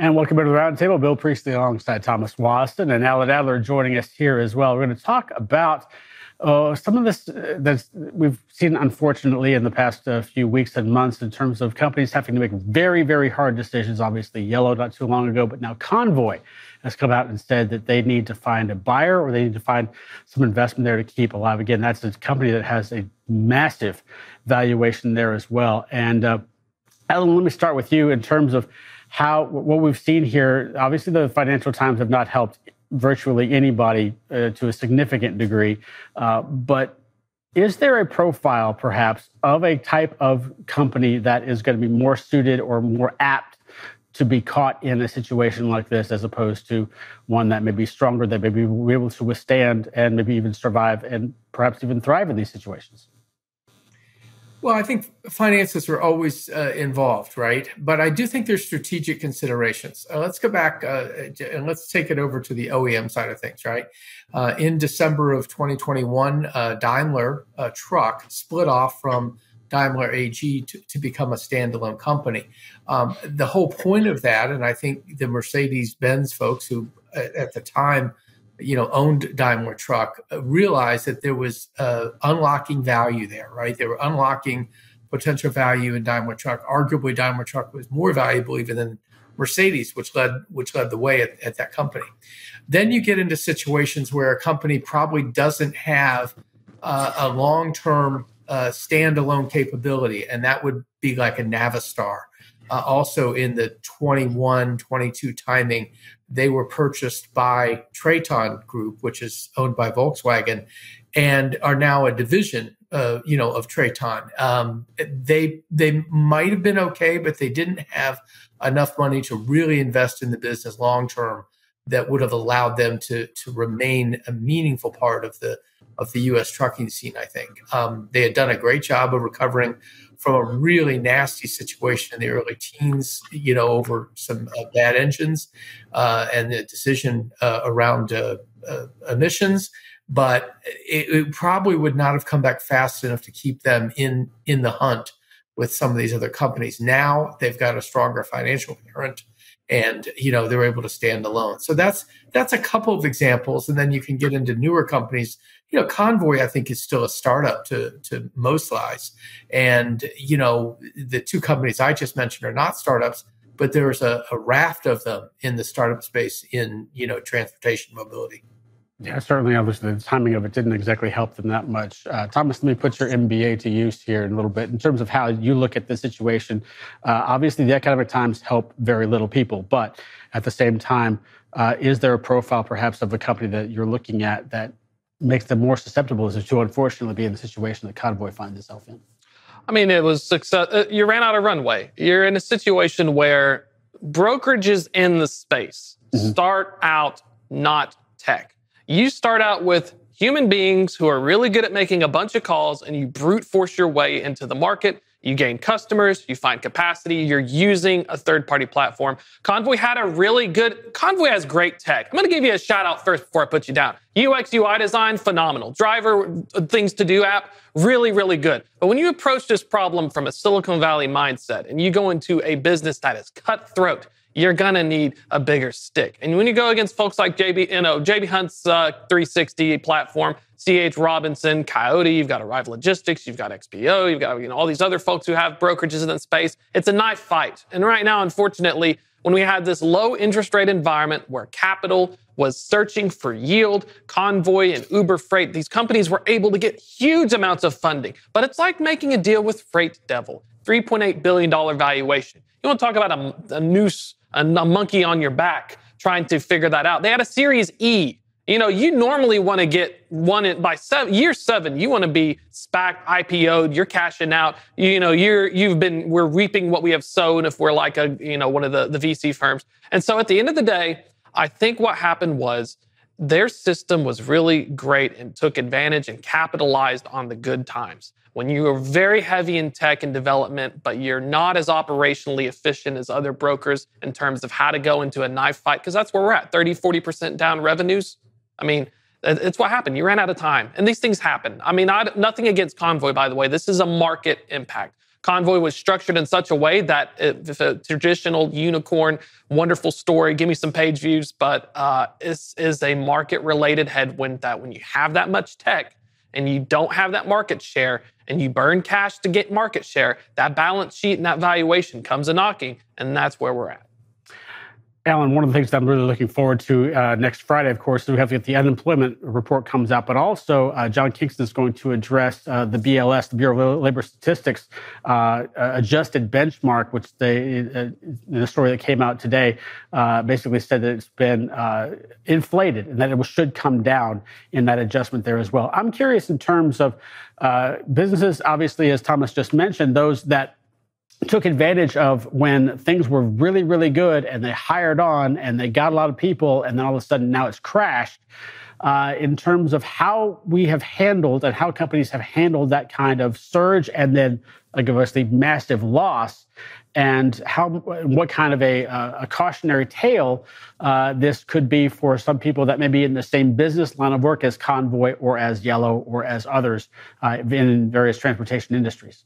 And welcome to the roundtable. Bill Priestley alongside Thomas Wasson and Alan Adler joining us here as well. We're going to talk about uh, some of this uh, that we've seen, unfortunately, in the past uh, few weeks and months in terms of companies having to make very, very hard decisions. Obviously, Yellow not too long ago, but now Convoy has come out and said that they need to find a buyer or they need to find some investment there to keep alive. Again, that's a company that has a massive valuation there as well. And uh, Alan, let me start with you in terms of how what we've seen here. Obviously, the Financial Times have not helped virtually anybody uh, to a significant degree, uh, but is there a profile, perhaps, of a type of company that is going to be more suited or more apt to be caught in a situation like this, as opposed to one that may be stronger, that may be able to withstand and maybe even survive and perhaps even thrive in these situations? Well, I think finances are always uh, involved, right? But I do think there's strategic considerations. Uh, let's go back uh, and let's take it over to the OEM side of things, right? Uh, in December of 2021, uh, Daimler uh, Truck split off from Daimler AG to, to become a standalone company. Um, the whole point of that, and I think the Mercedes Benz folks who at the time you know owned Daimler Truck uh, realized that there was uh, unlocking value there, right? They were unlocking potential value in Daimler Truck. Arguably, Daimler Truck was more valuable even than Mercedes, which led which led the way at, at that company. Then you get into situations where a company probably doesn't have uh, a long term uh, standalone capability, and that would be like a Navistar. Uh, also in the 21 22 timing they were purchased by Traton Group, which is owned by Volkswagen, and are now a division, uh, you know, of Traton. Um, they they might have been okay, but they didn't have enough money to really invest in the business long term that would have allowed them to to remain a meaningful part of the of the U.S. trucking scene. I think um, they had done a great job of recovering from a really nasty situation in the early teens, you know, over some uh, bad engines uh, and the decision uh, around uh, uh, emissions. But it, it, probably would not have come back fast enough to keep them in in the hunt with some of these other companies. Now they've got a stronger financial parent and you know they're able to stand alone so that's that's a couple of examples and then you can get into newer companies you know convoy i think is still a startup to to most eyes and you know the two companies i just mentioned are not startups but there's a, a raft of them in the startup space in you know transportation mobility yeah, certainly. Obviously, the timing of it didn't exactly help them that much. Uh, Thomas, let me put your MBA to use here in a little bit in terms of how you look at the situation. Uh, obviously, the economic times help very little people, but at the same time, uh, is there a profile perhaps of a company that you're looking at that makes them more susceptible to unfortunately be in the situation that Convoy finds itself in? I mean, it was success. Uh, you ran out of runway. You're in a situation where brokerages in the space mm-hmm. start out not tech you start out with human beings who are really good at making a bunch of calls and you brute force your way into the market. You gain customers, you find capacity, you're using a third party platform. Convoy had a really good, Convoy has great tech. I'm going to give you a shout out first before I put you down. UX UI design, phenomenal. Driver uh, things to do app, really, really good. But when you approach this problem from a Silicon Valley mindset and you go into a business that is cutthroat, you're gonna need a bigger stick. And when you go against folks like JB, you know, JB Hunt's uh, 360 platform, CH Robinson, Coyote, you've got Arrive Logistics, you've got XPO, you've got you know all these other folks who have brokerages in that space. It's a knife fight. And right now, unfortunately, when we had this low interest rate environment where capital was searching for yield, Convoy and Uber Freight, these companies were able to get huge amounts of funding. But it's like making a deal with Freight Devil, $3.8 billion valuation. You want to talk about a, a noose a, a monkey on your back trying to figure that out. They had a Series E. You know, you normally want to get one in, by seven, year seven. You want to be SPAC, IPO'd. You're cashing out. You, know, you're you've been we're reaping what we have sown. If we're like a you know one of the the VC firms, and so at the end of the day, I think what happened was their system was really great and took advantage and capitalized on the good times when you are very heavy in tech and development, but you're not as operationally efficient as other brokers in terms of how to go into a knife fight, because that's where we're at 30, 40% down revenues. I mean, it's what happened. You ran out of time. And these things happen. I mean, I, nothing against Convoy, by the way. This is a market impact. Convoy was structured in such a way that if a traditional unicorn, wonderful story, give me some page views, but uh, this is a market related headwind that when you have that much tech and you don't have that market share and you burn cash to get market share, that balance sheet and that valuation comes a knocking, and that's where we're at. Alan, one of the things that I'm really looking forward to uh, next Friday, of course, is we have to get the unemployment report comes out, but also uh, John Kingston is going to address uh, the BLS, the Bureau of Labor Statistics uh, uh, adjusted benchmark, which they, uh, the story that came out today, basically said that it's been inflated and that it should come down in that adjustment there as well. I'm curious in terms of businesses, obviously, as Thomas just mentioned, those that took advantage of when things were really, really good and they hired on and they got a lot of people, and then all of a sudden now it's crashed. Uh, in terms of how we have handled and how companies have handled that kind of surge and then, like, obviously, massive loss, and how what kind of a, a cautionary tale uh, this could be for some people that may be in the same business line of work as Convoy or as Yellow or as others uh, in various transportation industries.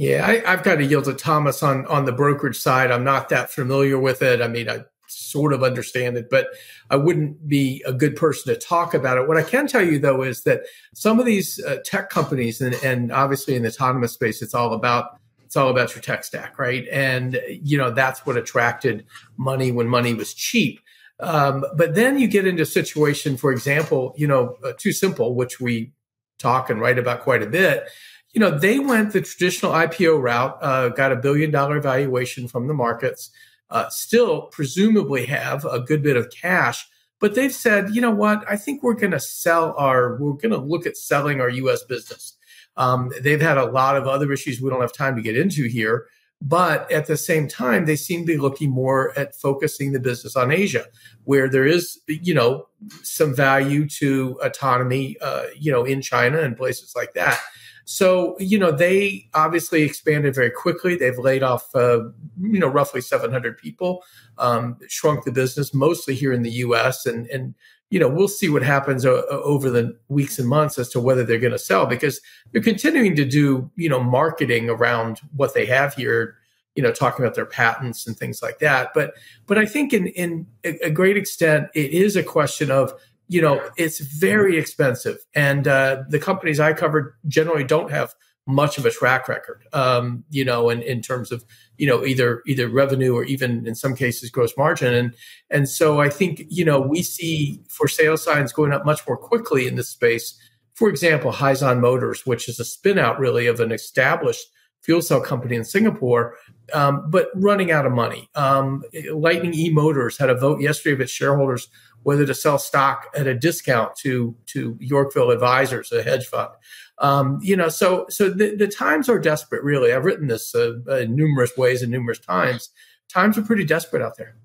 Yeah, I, have got to yield to Thomas on on the brokerage side. I'm not that familiar with it. I mean, I sort of understand it, but I wouldn't be a good person to talk about it. What I can tell you though is that some of these uh, tech companies, and, and obviously in the autonomous space, it's all about it's all about your tech stack, right? And you know that's what attracted money when money was cheap. Um, but then you get into a situation, for example, you know, uh, simple, which we talk and write about quite a bit you know, they went the traditional IPO route, uh, got a billion dollar valuation from the markets, uh, still presumably have a good bit of cash, but they've said, you know what, I think we're going to sell our, we're going to look at selling our US business. Um, they've had a lot of other issues we don't have time to get into here. But at the same time, they seem to be looking more at focusing the business on Asia, where there is, you know, some value to autonomy, uh, you know, in China and places like that. So, you know, they obviously expanded very quickly. They've laid off, uh, you know, roughly 700 people, um, shrunk the business mostly here in the U.S. And, and you know, we'll see what happens o- over the weeks and months as to whether they're going to sell because they're continuing to do, you know, marketing around what they have here, you know, talking about their patents and things like that. But, but I think in, in a great extent, it is a question of, you know, it's very expensive. And uh, the companies I covered generally don't have much of a track record, um, you know, in, in terms of, you know, either either revenue or even in some cases gross margin. And and so I think, you know, we see for sales signs going up much more quickly in this space. For example, Hyzon Motors, which is a spin out really of an established fuel cell company in Singapore, um, but running out of money. Um, Lightning E Motors had a vote yesterday of its shareholders whether to sell stock at a discount to to Yorkville Advisors, a hedge fund. Um, you know, so so the, the, times are desperate. Really, I've written this uh, in numerous ways and numerous times. Times are pretty desperate out there.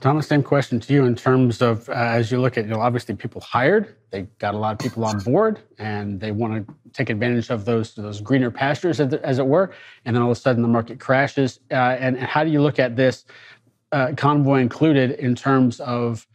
Thomas, same question to you in terms of uh, as you look at, you know, obviously people hired, they got a lot of people on board, and they want to take advantage of those those greener pastures, as, it were, and then all of a sudden the market crashes. Uh, and, and, how do you look at this uh, convoy included in terms of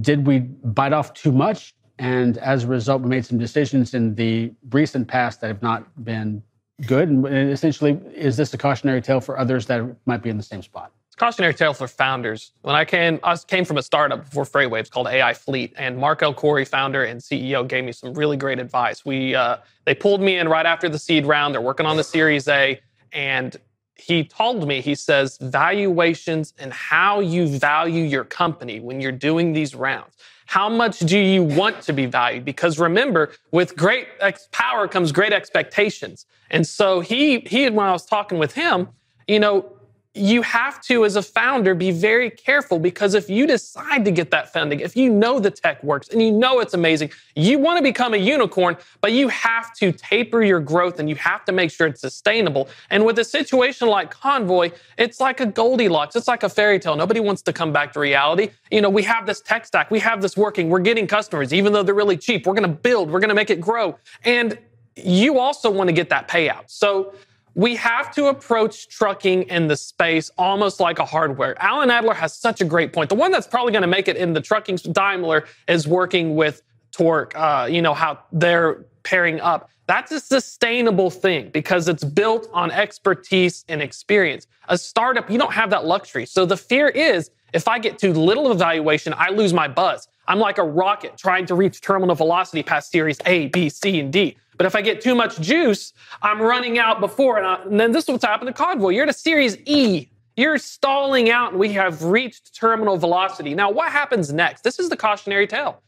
did we bite off too much? And as a result, we made some decisions in the recent past that have not been good. And essentially, is this a cautionary tale for others that might be in the same spot? It's a cautionary tale for founders. When I came, I came from a startup before FreightWaves called AI Fleet, and Mark Elkhoury, founder and CEO, gave me some really great advice. We uh, they pulled me in right after the seed round. They're working on the Series A, and he told me, he says, valuations and how you value your company when you're doing these rounds. How much do you want to be valued? Because remember, with great power comes great expectations. And so he, he, when I was talking with him, you know, you have to, as a founder, be very careful because if you decide to get that funding, if you know the tech works and you know it's amazing, you want to become a unicorn, but you have to taper your growth and you have to make sure it's sustainable. And with a situation like Convoy, it's like a Goldilocks. It's like a fairy tale. Nobody wants to come back to reality. You know, we have this tech stack, we have this working, we're getting customers, even though they're really cheap. We're going to build, we're going to make it grow. And you also want to get that payout. So, we have to approach trucking in the space almost like a hardware. Alan Adler has such a great point. The one that's probably going to make it in the trucking Daimler is working with Torc, uh, you know, how they're pairing up. That's a sustainable thing because it's built on expertise and experience. A startup, you don't have that luxury. So the fear is if I get too little evaluation, I lose my buzz. I'm like a rocket trying to reach terminal velocity past series A, B, C, and D. But if I get too much juice, I'm running out before. And, I, and then this is what's happened to Convoy. You're at a series E. You're stalling out, and we have reached terminal velocity. Now, what happens next? This is the cautionary tale.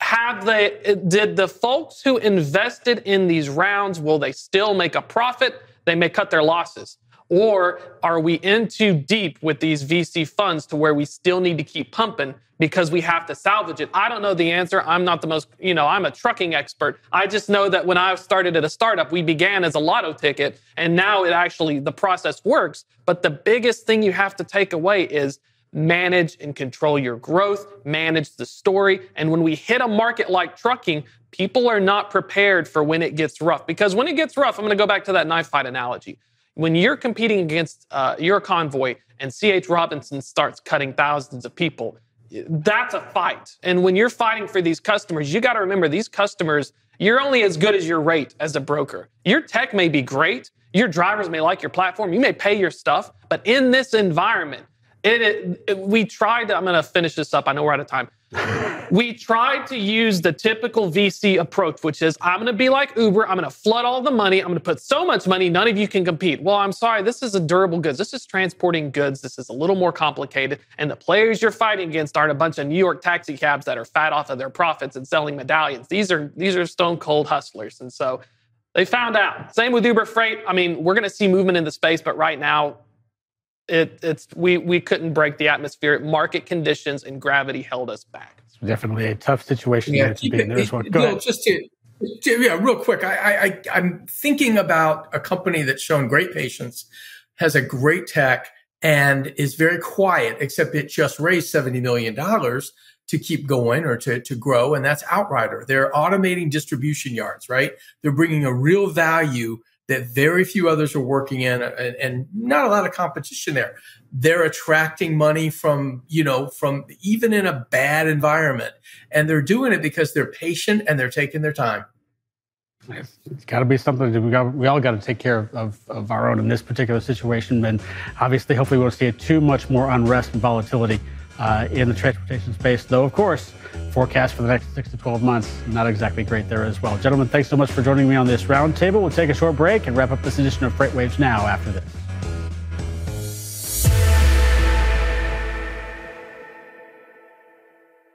Have they, did the folks who invested in these rounds, will they still make a profit? They may cut their losses. Or are we in too deep with these VC funds to where we still need to keep pumping because we have to salvage it? I don't know the answer. I'm not the most, you know, I'm a trucking expert. I just know that when I started at a startup, we began as a lotto ticket and now it actually, the process works. But the biggest thing you have to take away is manage and control your growth, manage the story. And when we hit a market like trucking, people are not prepared for when it gets rough. Because when it gets rough, I'm going to go back to that knife fight analogy when you're competing against uh, your convoy and C.H. Robinson starts cutting thousands of people, that's a fight. And when you're fighting for these customers, you got to remember these customers, you're only as good as your rate as a broker. Your tech may be great, your drivers may like your platform, you may pay your stuff, but in this environment, it, it, it we tried to, I'm going to finish this up. I know we're out of time we tried to use the typical VC approach, which is I'm going to be like Uber. I'm going to flood all the money. I'm going to put so much money, none of you can compete. Well, I'm sorry. This is a durable goods. This is transporting goods. This is a little more complicated. And the players you're fighting against aren't a bunch of New York taxi cabs that are fat off of their profits and selling medallions. These are these are stone cold hustlers. And so they found out. Same with Uber Freight. I mean, we're going to see movement in the space, but right now it, it's we we couldn't break the atmosphere. Market conditions and gravity held us back. It's definitely a tough situation yeah, to be in There's as well. Go ahead. Just to, to, yeah, real quick. I, I I'm thinking about a company that's shown great patience, has a great tech, and is very quiet. Except it just raised seventy million dollars to keep going or to, to grow. And that's Outrider. They're automating distribution yards, right? They're bringing a real value that very few others are working in and, and, not a lot of competition there. They're attracting money from, you know, from even in a bad environment. And they're doing it because they're patient and they're taking their time. It's got to be something that we got. We all got to take care of, of our own in this particular situation. And obviously, hopefully, we won't see too much more unrest and volatility uh, in the transportation space. Though, of course, forecast for the next six to 12 months, not exactly great there as well. Gentlemen, thanks so much for joining me on this roundtable. We'll take a short break and wrap up this edition of FreightWaves Now after this.